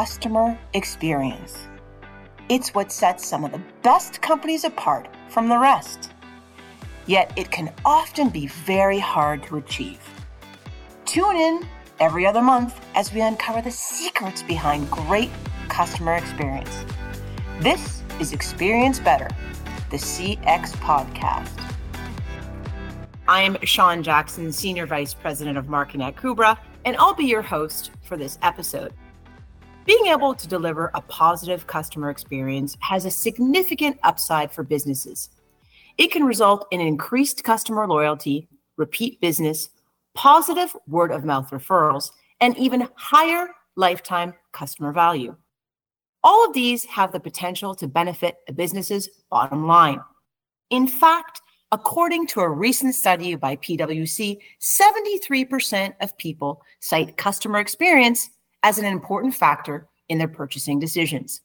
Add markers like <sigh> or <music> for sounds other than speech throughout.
customer experience. It's what sets some of the best companies apart from the rest. Yet it can often be very hard to achieve. Tune in every other month as we uncover the secrets behind great customer experience. This is Experience Better, the CX podcast. I'm Sean Jackson, Senior Vice President of Marketing at Kubra, and I'll be your host for this episode. Being able to deliver a positive customer experience has a significant upside for businesses. It can result in increased customer loyalty, repeat business, positive word of mouth referrals, and even higher lifetime customer value. All of these have the potential to benefit a business's bottom line. In fact, according to a recent study by PwC, 73% of people cite customer experience as an important factor in their purchasing decisions.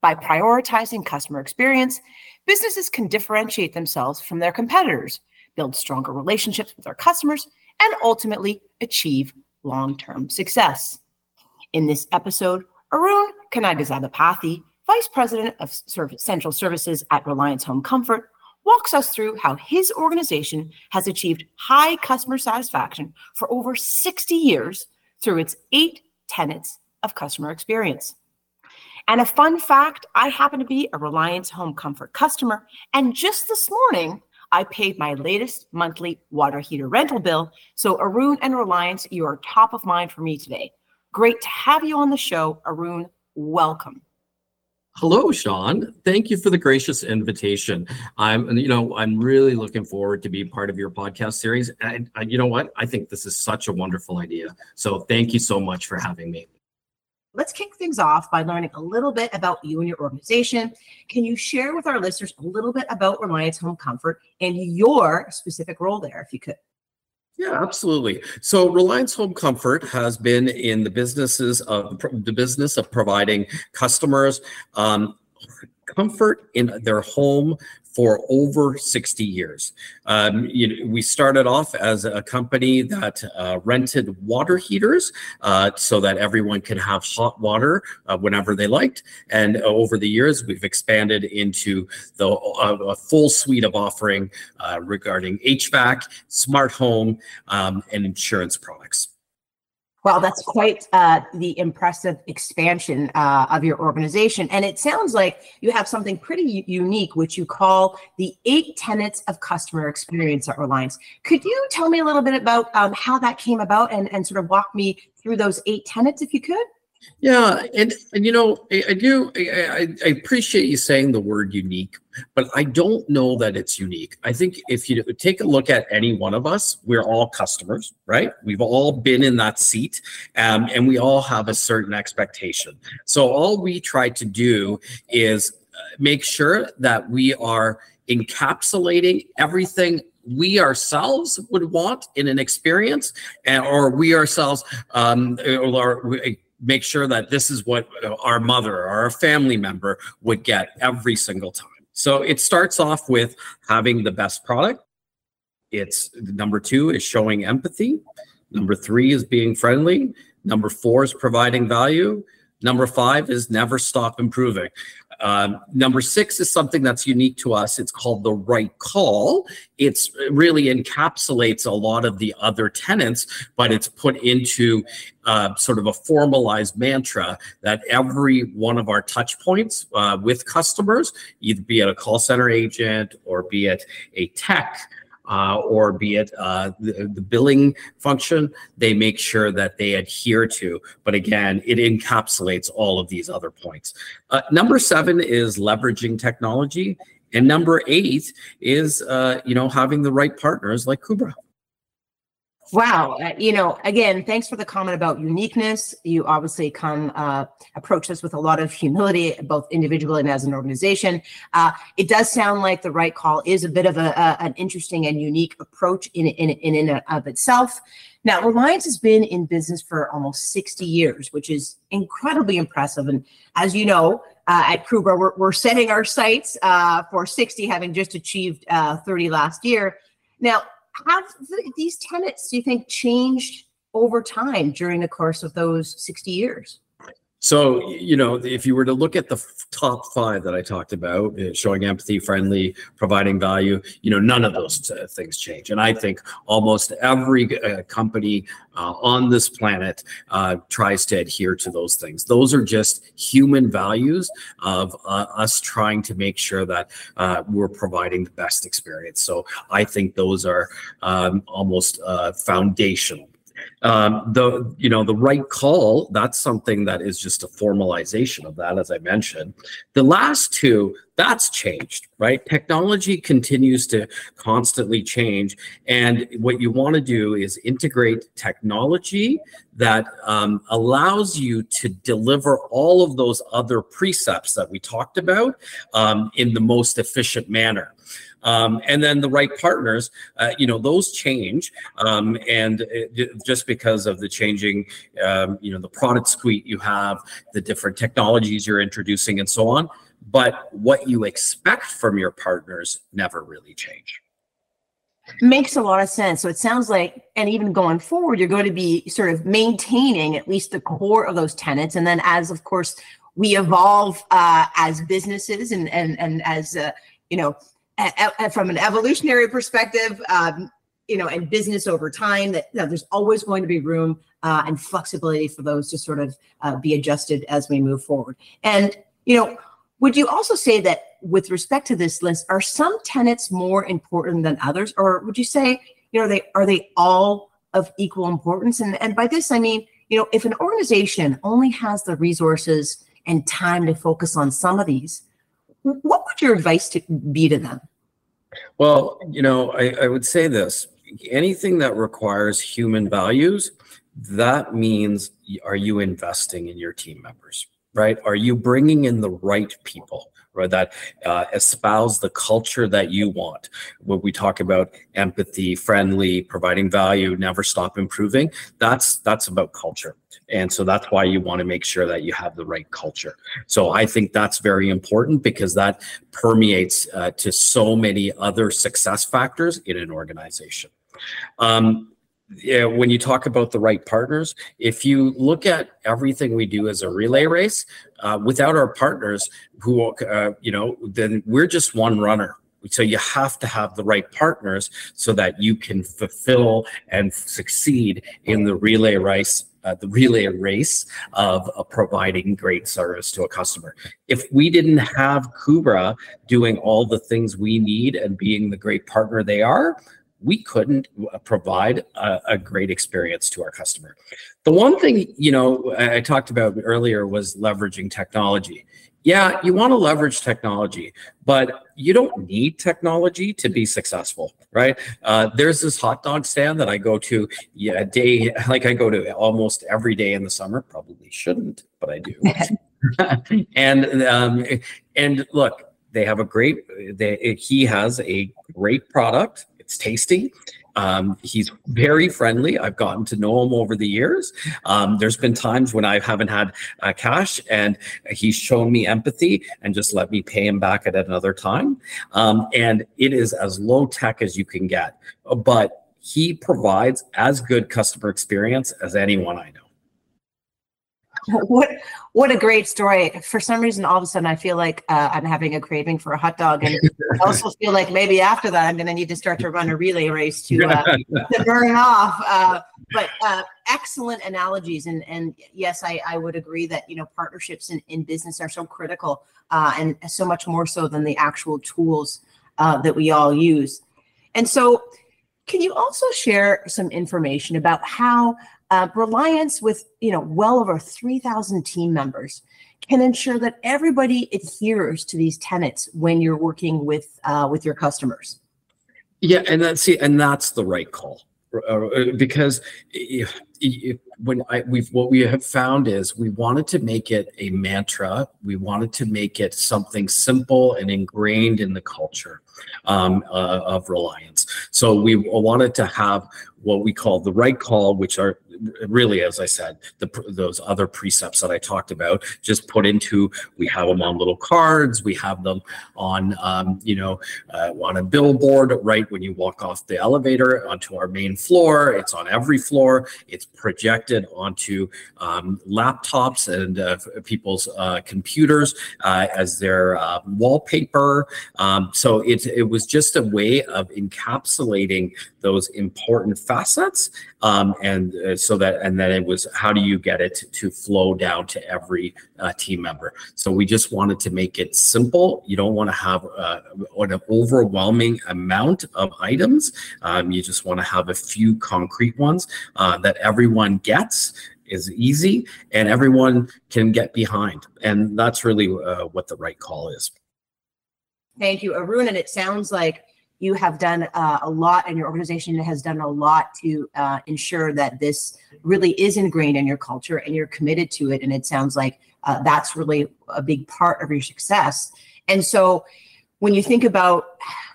By prioritizing customer experience, businesses can differentiate themselves from their competitors, build stronger relationships with their customers, and ultimately achieve long term success. In this episode, Arun Kanagasabapathy, Vice President of Central Services at Reliance Home Comfort, walks us through how his organization has achieved high customer satisfaction for over 60 years through its eight tenets of customer experience. And a fun fact I happen to be a Reliance Home Comfort customer. And just this morning, I paid my latest monthly water heater rental bill. So, Arun and Reliance, you are top of mind for me today. Great to have you on the show. Arun, welcome. Hello, Sean. Thank you for the gracious invitation. I'm, you know, I'm really looking forward to being part of your podcast series. And, and you know what? I think this is such a wonderful idea. So thank you so much for having me. Let's kick things off by learning a little bit about you and your organization. Can you share with our listeners a little bit about Reliance Home Comfort and your specific role there, if you could? Yeah, absolutely. So Reliance Home Comfort has been in the businesses of the business of providing customers um, comfort in their home for over 60 years. Um, you know, we started off as a company that uh, rented water heaters uh, so that everyone could have hot water uh, whenever they liked. And over the years, we've expanded into the uh, a full suite of offering uh, regarding HVAC, smart home, um, and insurance products. Well, that's quite uh, the impressive expansion uh, of your organization. And it sounds like you have something pretty unique, which you call the eight tenets of customer experience at Reliance. Could you tell me a little bit about um, how that came about and, and sort of walk me through those eight tenets if you could? Yeah, and, and you know, I, I do. I, I, appreciate you saying the word unique, but I don't know that it's unique. I think if you take a look at any one of us, we're all customers, right? We've all been in that seat, um, and we all have a certain expectation. So all we try to do is uh, make sure that we are encapsulating everything we ourselves would want in an experience, and, or we ourselves um, or make sure that this is what our mother or our family member would get every single time. So it starts off with having the best product. It's number two is showing empathy. Number three is being friendly. Number four is providing value. Number five is never stop improving. Um, number six is something that's unique to us. It's called the right call. It's it really encapsulates a lot of the other tenants, but it's put into uh, sort of a formalized mantra that every one of our touch points uh, with customers, either be it a call center agent or be it a tech, uh, or be it uh, the, the, billing function, they make sure that they adhere to. But again, it encapsulates all of these other points. Uh, number seven is leveraging technology. And number eight is, uh, you know, having the right partners like Kubra. Wow. Uh, you know, again, thanks for the comment about uniqueness. You obviously come uh, approach this with a lot of humility, both individually and as an organization. Uh, it does sound like the right call is a bit of a, a an interesting and unique approach in in in, in of itself. Now, Reliance has been in business for almost 60 years, which is incredibly impressive. And as you know, uh, at Kubra, we're, we're setting our sights uh, for 60, having just achieved uh, 30 last year. Now, have these tenets, do you think, changed over time during the course of those 60 years? So, you know, if you were to look at the top five that I talked about, uh, showing empathy, friendly, providing value, you know, none of those uh, things change. And I think almost every uh, company uh, on this planet uh, tries to adhere to those things. Those are just human values of uh, us trying to make sure that we're providing the best experience. So I think those are um, almost foundational um, the you know the right call that's something that is just a formalization of that as i mentioned. The last two that's changed right? Technology continues to constantly change and what you want to do is integrate technology that um, allows you to deliver all of those other precepts that we talked about um, in the most efficient manner um, and then the right partners, uh, you know, those change. Um, and it, just because of the changing, um, you know, the product suite you have, the different technologies you're introducing, and so on. But what you expect from your partners never really change. Makes a lot of sense. So it sounds like, and even going forward, you're going to be sort of maintaining at least the core of those tenants. And then, as of course, we evolve uh, as businesses and and and as uh, you know from an evolutionary perspective, um, you know, and business over time, that you know, there's always going to be room uh, and flexibility for those to sort of uh, be adjusted as we move forward. And you know, would you also say that with respect to this list, are some tenants more important than others, or would you say, you know, they are they all of equal importance? And and by this I mean, you know, if an organization only has the resources and time to focus on some of these, what would your advice to be to them? Well, you know, I, I would say this anything that requires human values, that means are you investing in your team members, right? Are you bringing in the right people? Right, that uh, espouse the culture that you want. When we talk about empathy, friendly, providing value, never stop improving, that's that's about culture. And so that's why you want to make sure that you have the right culture. So I think that's very important because that permeates uh, to so many other success factors in an organization. Um, yeah, when you talk about the right partners, if you look at everything we do as a relay race, uh, without our partners, who uh, you know, then we're just one runner. So you have to have the right partners so that you can fulfill and succeed in the relay race uh, the relay race of uh, providing great service to a customer. If we didn't have Kubra doing all the things we need and being the great partner they are, we couldn't uh, provide a, a, great experience to our customer. The one thing, you know, I talked about earlier was leveraging technology yeah, you want to leverage technology, but you don't need technology to be successful, right? Uh, there's this hot dog stand that I go to yeah, day, <laughs> like I go to almost every day in the summer. Probably shouldn't, but I do. <laughs> and um, and look, they have a great. They, he has a great product. It's tasty. Um, he's very friendly. I've gotten to know him over the years. Um, there's been times when I haven't had uh, cash and he's shown me empathy and just let me pay him back at another time. Um, and it is as low tech as you can get, but he provides as good customer experience as anyone I know. <laughs> what what a great story. For some reason, all of a sudden, I feel like uh, I'm having a craving for a hot dog, and I also <laughs> feel like maybe after that, I'm going to need to start to run a relay race to uh, <laughs> to burn off. Uh, but uh, excellent analogies, and and yes, I I would agree that you know partnerships in, in business are so critical, uh, and so much more so than the actual tools uh, that we all use. And so, can you also share some information about how uh, Reliance, with you know well over three thousand team members, can ensure that everybody adheres to these tenets when you're working with uh, with your customers. Yeah, and that's see, and that's the right call uh, because if, if, when I we've what we have found is we wanted to make it a mantra. We wanted to make it something simple and ingrained in the culture um, uh, of Reliance. So we wanted to have what we call the right call, which are really, as I said, the, those other precepts that I talked about, just put into, we have them on little cards, we have them on, um, you know, uh, on a billboard right when you walk off the elevator onto our main floor. It's on every floor. It's projected onto um, laptops and uh, people's uh, computers uh, as their uh, wallpaper. Um, so it, it was just a way of encapsulating those important facets um, and uh, so that and then it was how do you get it to flow down to every uh, team member? So we just wanted to make it simple. You don't want to have uh, an overwhelming amount of items. Um, you just want to have a few concrete ones uh, that everyone gets is easy and everyone can get behind. And that's really uh, what the right call is. Thank you arun. And it sounds like you have done uh, a lot and your organization. Has done a lot to uh, ensure that this really is ingrained in your culture and you're committed to it. And it sounds like uh, that's really a big part of your success. And so when you think about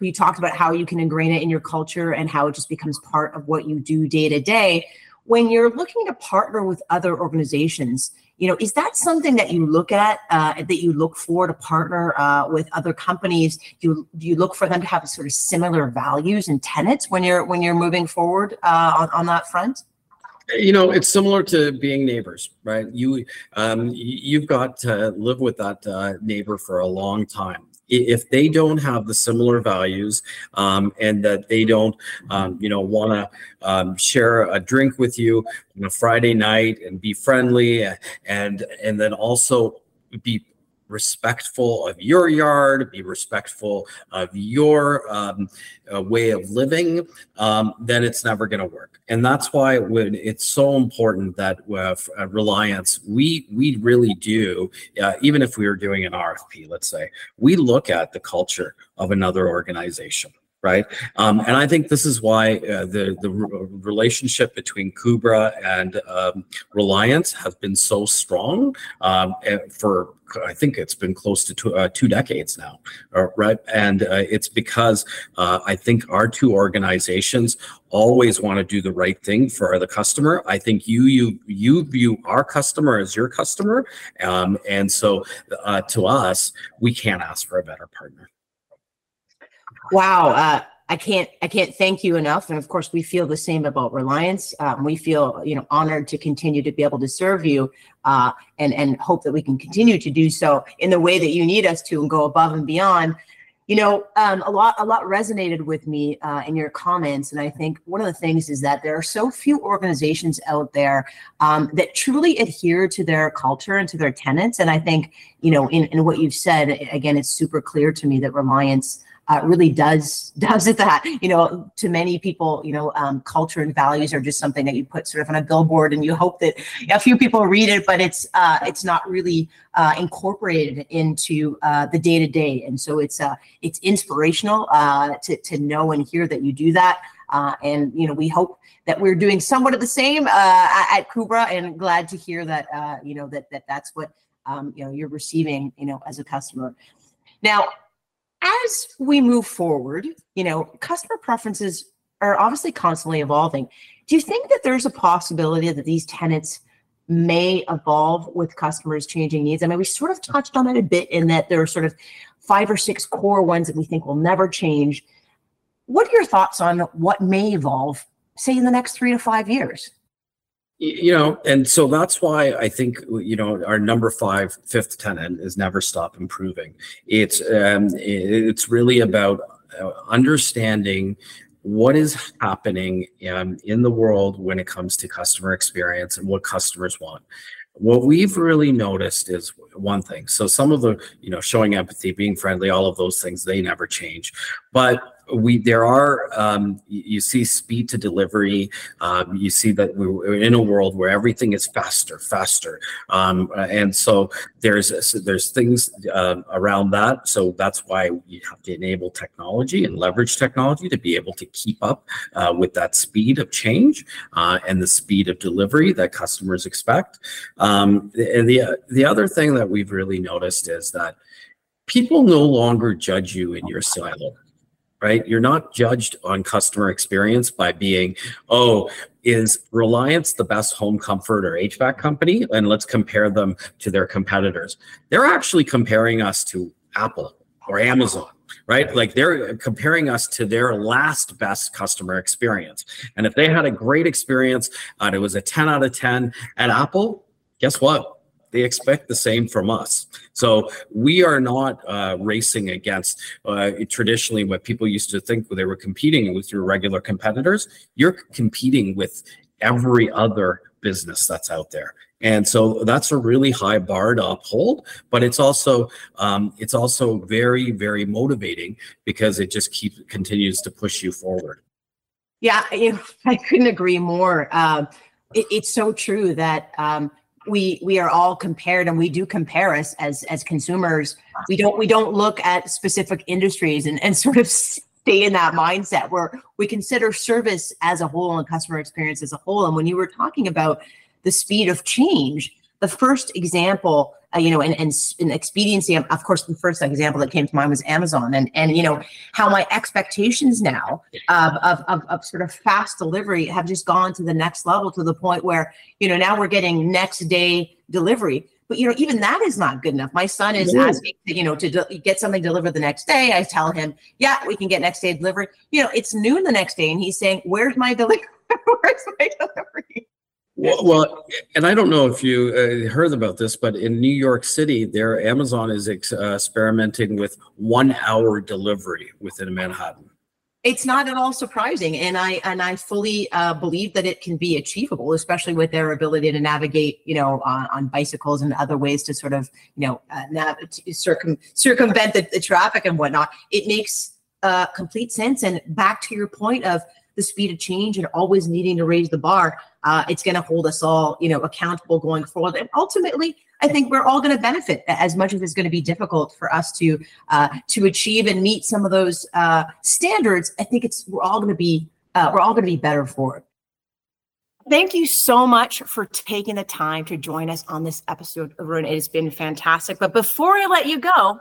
you talked about how you can ingrain it in your culture and how it just becomes part of what you do day to day when you're looking to partner with other organizations you know is that something that you look at uh, that you look for to partner uh, with other companies? You you look for them to have sort of similar values and tenets when you're when you're moving forward uh, on, on that front? You know it's similar to being neighbors right? You um, you've got to live with that uh, neighbor for a long time if they don't have the similar values um, and that they don't um, you know want to um, share a drink with you on a friday night and be friendly and and then also be respectful of your yard, be respectful of your um, uh, way of living, um, then it's never going to work. And that's why when it's so important that uh, uh, Reliance, we we really do, uh, even if we were doing an RFP, let's say, we look at the culture of another organization right? Um, and I think this is why uh, the the relationship between Kubra and um, Reliance has been so strong um, for I think it's been close to two, uh, two decades now, uh, right? And uh, it's because uh, I think our two organizations always want to do the right thing for the customer. I think you you you view our customer as your customer, um, and so uh, to us, we can't ask for a better partner. Wow. Uh, I can't I can't thank you enough. And of course, we feel the same about Reliance. Um, we feel you know honored to continue to be able to serve you, uh, and and hope that we can continue to do so in the way that you need us to, and go above and beyond. You know, um, a lot a lot resonated with me uh, in your comments, and I think one of the things is that there are so few organizations out there um, that truly adhere to their culture and to their tenets. And I think you know, in in what you've said, again, it's super clear to me that Reliance uh, really does <laughs> does it that you know to many people you know um, culture and values are just something that you put sort of on a billboard and you hope that a few people read it but it's uh, it's not really uh, incorporated into uh, the day to day and so it's uh, it's inspirational uh, to to know and hear that you do that. And you know we hope that we're doing somewhat of the same at Kubra and glad to hear that you know that that that's what um, you know you're receiving you know as a customer. Now as we move forward, you know, customer preferences are obviously constantly evolving. Do you think that there's a possibility that these tenants may evolve with customers' changing needs? I mean, we sort of touched on it a bit in that there are sort of five or six core ones that we think will never change. What are your thoughts on what may evolve, say, in the next three to five years? You know and so that's why i think you know our number five fifth tenant is never stop improving. It's um it's really about uh, understanding what is happening um, in the world when it comes to customer experience and what customers want. What we've really noticed is one thing. So some of the you know showing empathy being friendly all of those things they never change. But we there are um, you see speed to delivery. Um, you see that we're in a world where everything is faster faster. Um, and so there's there's things uh, around that. So that's why you have to enable technology and leverage technology to be able to keep up uh, with that speed of change uh, and the speed of delivery that customers expect. Um, and the the other thing that we've really noticed is that people no longer judge you in your silo right? You're not judged on customer experience by being, oh, is Reliance the best home comfort or HVAC company? And let's compare them to their competitors. They're actually comparing us to Apple or Amazon right? Like they're comparing us to their last best customer experience. And if they had a great experience, uh, it was a 10 out of 10 at Apple, guess what? They expect the same from us. So we are not uh, racing against uh, traditionally what people used to think they were competing with your regular competitors. You're competing with every other business that's out there. And so that's a really high bar to uphold, but it's also um, it's also very very motivating because it just keeps continues to push you forward. Yeah, you know, <laughs> I couldn't agree more. Um, it, it's so true that um, we we are all compared, and we do compare us as as consumers. We don't we don't look at specific industries and and <laughs> sort of stay in that mindset where we consider service as a whole and customer experience as a whole. And when you were talking about the speed of change. The first example, uh, you know, and, and, and expediency, of course, the first example that came to mind was Amazon, and and you know how my expectations now of, of of of sort of fast delivery have just gone to the next level to the point where you know now we're getting next day delivery. But you know even that is not good enough. My son is asking you know to de- get something delivered the next day. I tell him yeah we can get next day delivery. You know it's noon the next day and he's saying where's my delivery <laughs> where's my delivery well, well, and I don't know if you uh, heard about this, but in New York City, there Amazon is ex- uh, experimenting with one-hour delivery within Manhattan. It's not at all surprising, and I and I fully uh, believe that it can be achievable, especially with their ability to navigate, you know, on, on bicycles and other ways to sort of, you know, uh, nav- circum circumvent the, the traffic and whatnot. It makes uh, complete sense. And back to your point of the speed of change and always needing to raise the bar, uh, it's going to hold us all, you know, accountable going forward. And ultimately, I think we're all going to benefit as much as it's going to be difficult for us to uh, to achieve and meet some of those uh, standards. I think it's we're all going to be uh, we're all going to be better for it. Thank you so much for taking the time to join us on this episode, Arun. It has been fantastic. But before I let you go,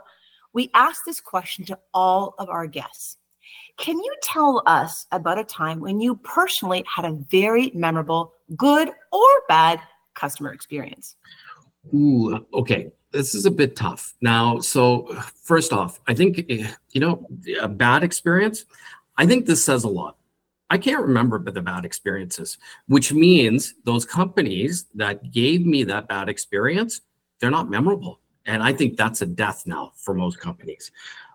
we ask this question to all of our guests. Can you tell us about a time when you personally had a very memorable, good or bad customer experience? Ooh, okay. This is a bit tough. Now, so first off, I think, you know, a bad experience, I think this says a lot. I can't remember but the bad experiences, which means those companies that gave me that bad experience, they're not memorable. And I think that's a death now for most companies.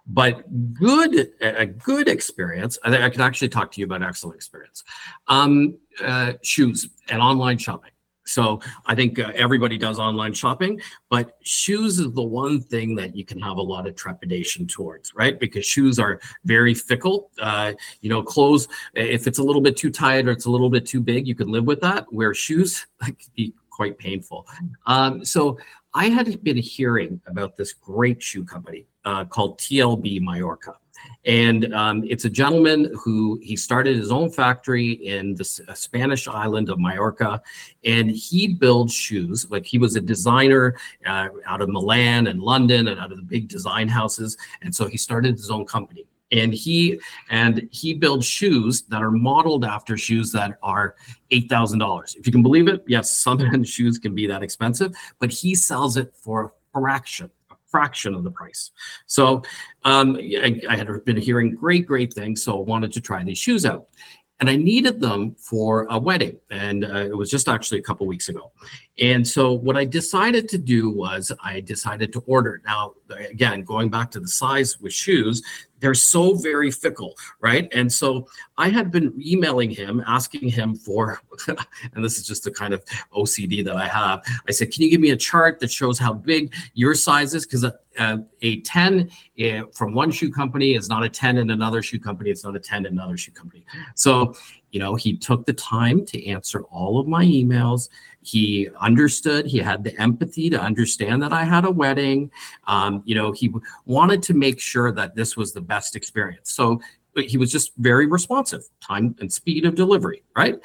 But good, a good experience. I, I can actually talk to you about excellent experience. Um, uh, shoes and online shopping. So I think uh, everybody does online shopping, but shoes is the one thing that you can have a lot of trepidation towards, right? Because shoes are very fickle. Uh, you know, clothes, if it's a little bit too tight or it's a little bit too big, you can live with that. Where shoes <laughs> that like be quite painful. Um, so I had been hearing about this great shoe company uh, called TLB Mallorca. And um, it's a gentleman who he started his own factory in the Spanish island of Mallorca, and he builds shoes. Like he was a designer uh, out of Milan and London and out of the big design houses, and so he started his own company and he and he builds shoes that are modeled after shoes that are eight thousand dollars. If you can believe it, yes, <laughs> some shoes can be that expensive, but he sells it for a fraction, fraction of the price. So um, I, I had been hearing great, great things, so I wanted to try these shoes out and I needed them for a wedding. And uh, it was just actually a couple weeks ago. And so what I decided to do was I decided to order. Now, again, going back to the size with shoes, they're so very fickle, right? And so I had been emailing him, asking him for, <laughs> and this is just the kind of OCD that I have. I said, Can you give me a chart that shows how big your size is? Because a, a, a 10 uh, from one shoe company is not a 10 in another shoe company, it's not a 10 in another shoe company. So, you know, he took the time to answer all of my emails. He understood he had the empathy to understand that i had a wedding. Um, you know he wanted to make sure that this was the best experience. So he was just very responsive time and speed of delivery right?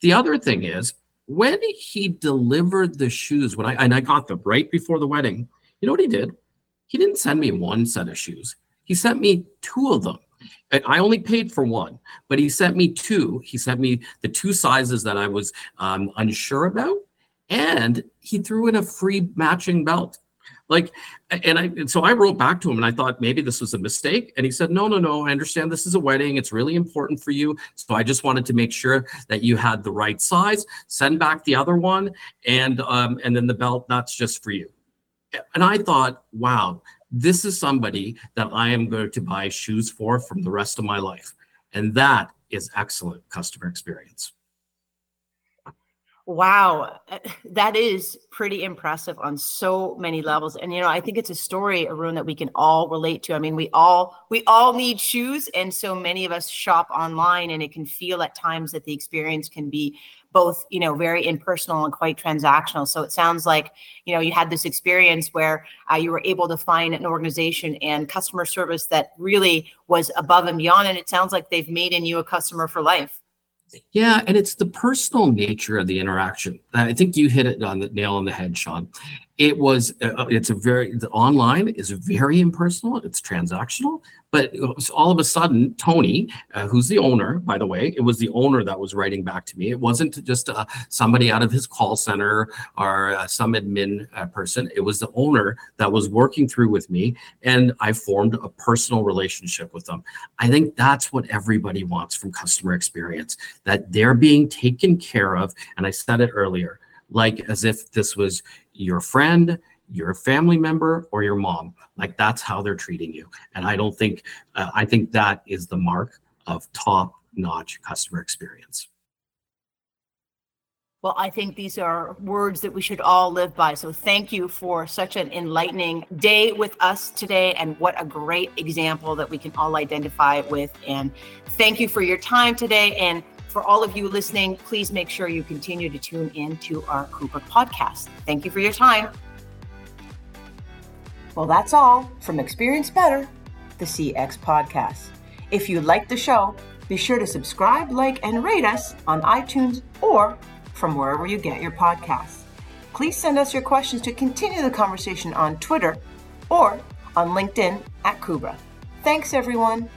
The other thing is when he delivered the shoes when i and i got them right before the wedding you know what he did? He didn't send me one set of shoes. He sent me two of them I only paid for one, but he sent me two. He sent me the two sizes that I was um, unsure about, and he threw in a free matching belt. Like, and I, and so I wrote back to him and I thought maybe this was a mistake. And he said, no, no, no, I understand this is a wedding. It's really important for you. So I just wanted to make sure that you had the right size. Send back the other one. And, um, and then the belt, that's just for you. And I thought, wow, this is somebody that I am going to buy shoes for from the rest of my life. And that is excellent customer experience. Wow, that is pretty impressive on so many levels. And you know, I think it's a story, Arun, that we can all relate to. I mean, we all we all need shoes, and so many of us shop online, and it can feel at times that the experience can be both, you know, very impersonal and quite transactional. So it sounds like you know you had this experience where uh, you were able to find an organization and customer service that really was above and beyond. And it sounds like they've made in you a customer for life. Yeah, and it's the personal nature of the interaction. I think you hit it on the nail on the head, Sean it was uh, uh, it's a very the online is very impersonal it's transactional but all of a sudden tony uh, who's the owner by the way it was the owner that was writing back to me. It wasn't just uh, somebody out of his call center or uh, some admin uh, person. It was the owner that was working through with me and i formed a personal relationship with them. I think that's what everybody wants from customer experience that they're being taken care of and i said it earlier like as if this was your friend, your family member, or your mom. Like that's how they're treating you. And I don't think, uh, I think that is the mark of top notch customer experience. Well, I think these are words that we should all live by. So thank you for such an enlightening day with us today. And what a great example that we can all identify with. And thank you for your time today. And for all of you listening, please make sure you continue to tune in to our Kubra podcast. Thank you for your time. Well, that's all from Experience Better, the CX podcast. If you like the show, be sure to subscribe, like, and rate us on iTunes or from wherever you get your podcasts. Please send us your questions to continue the conversation on Twitter or on LinkedIn at Kubra. Thanks, everyone.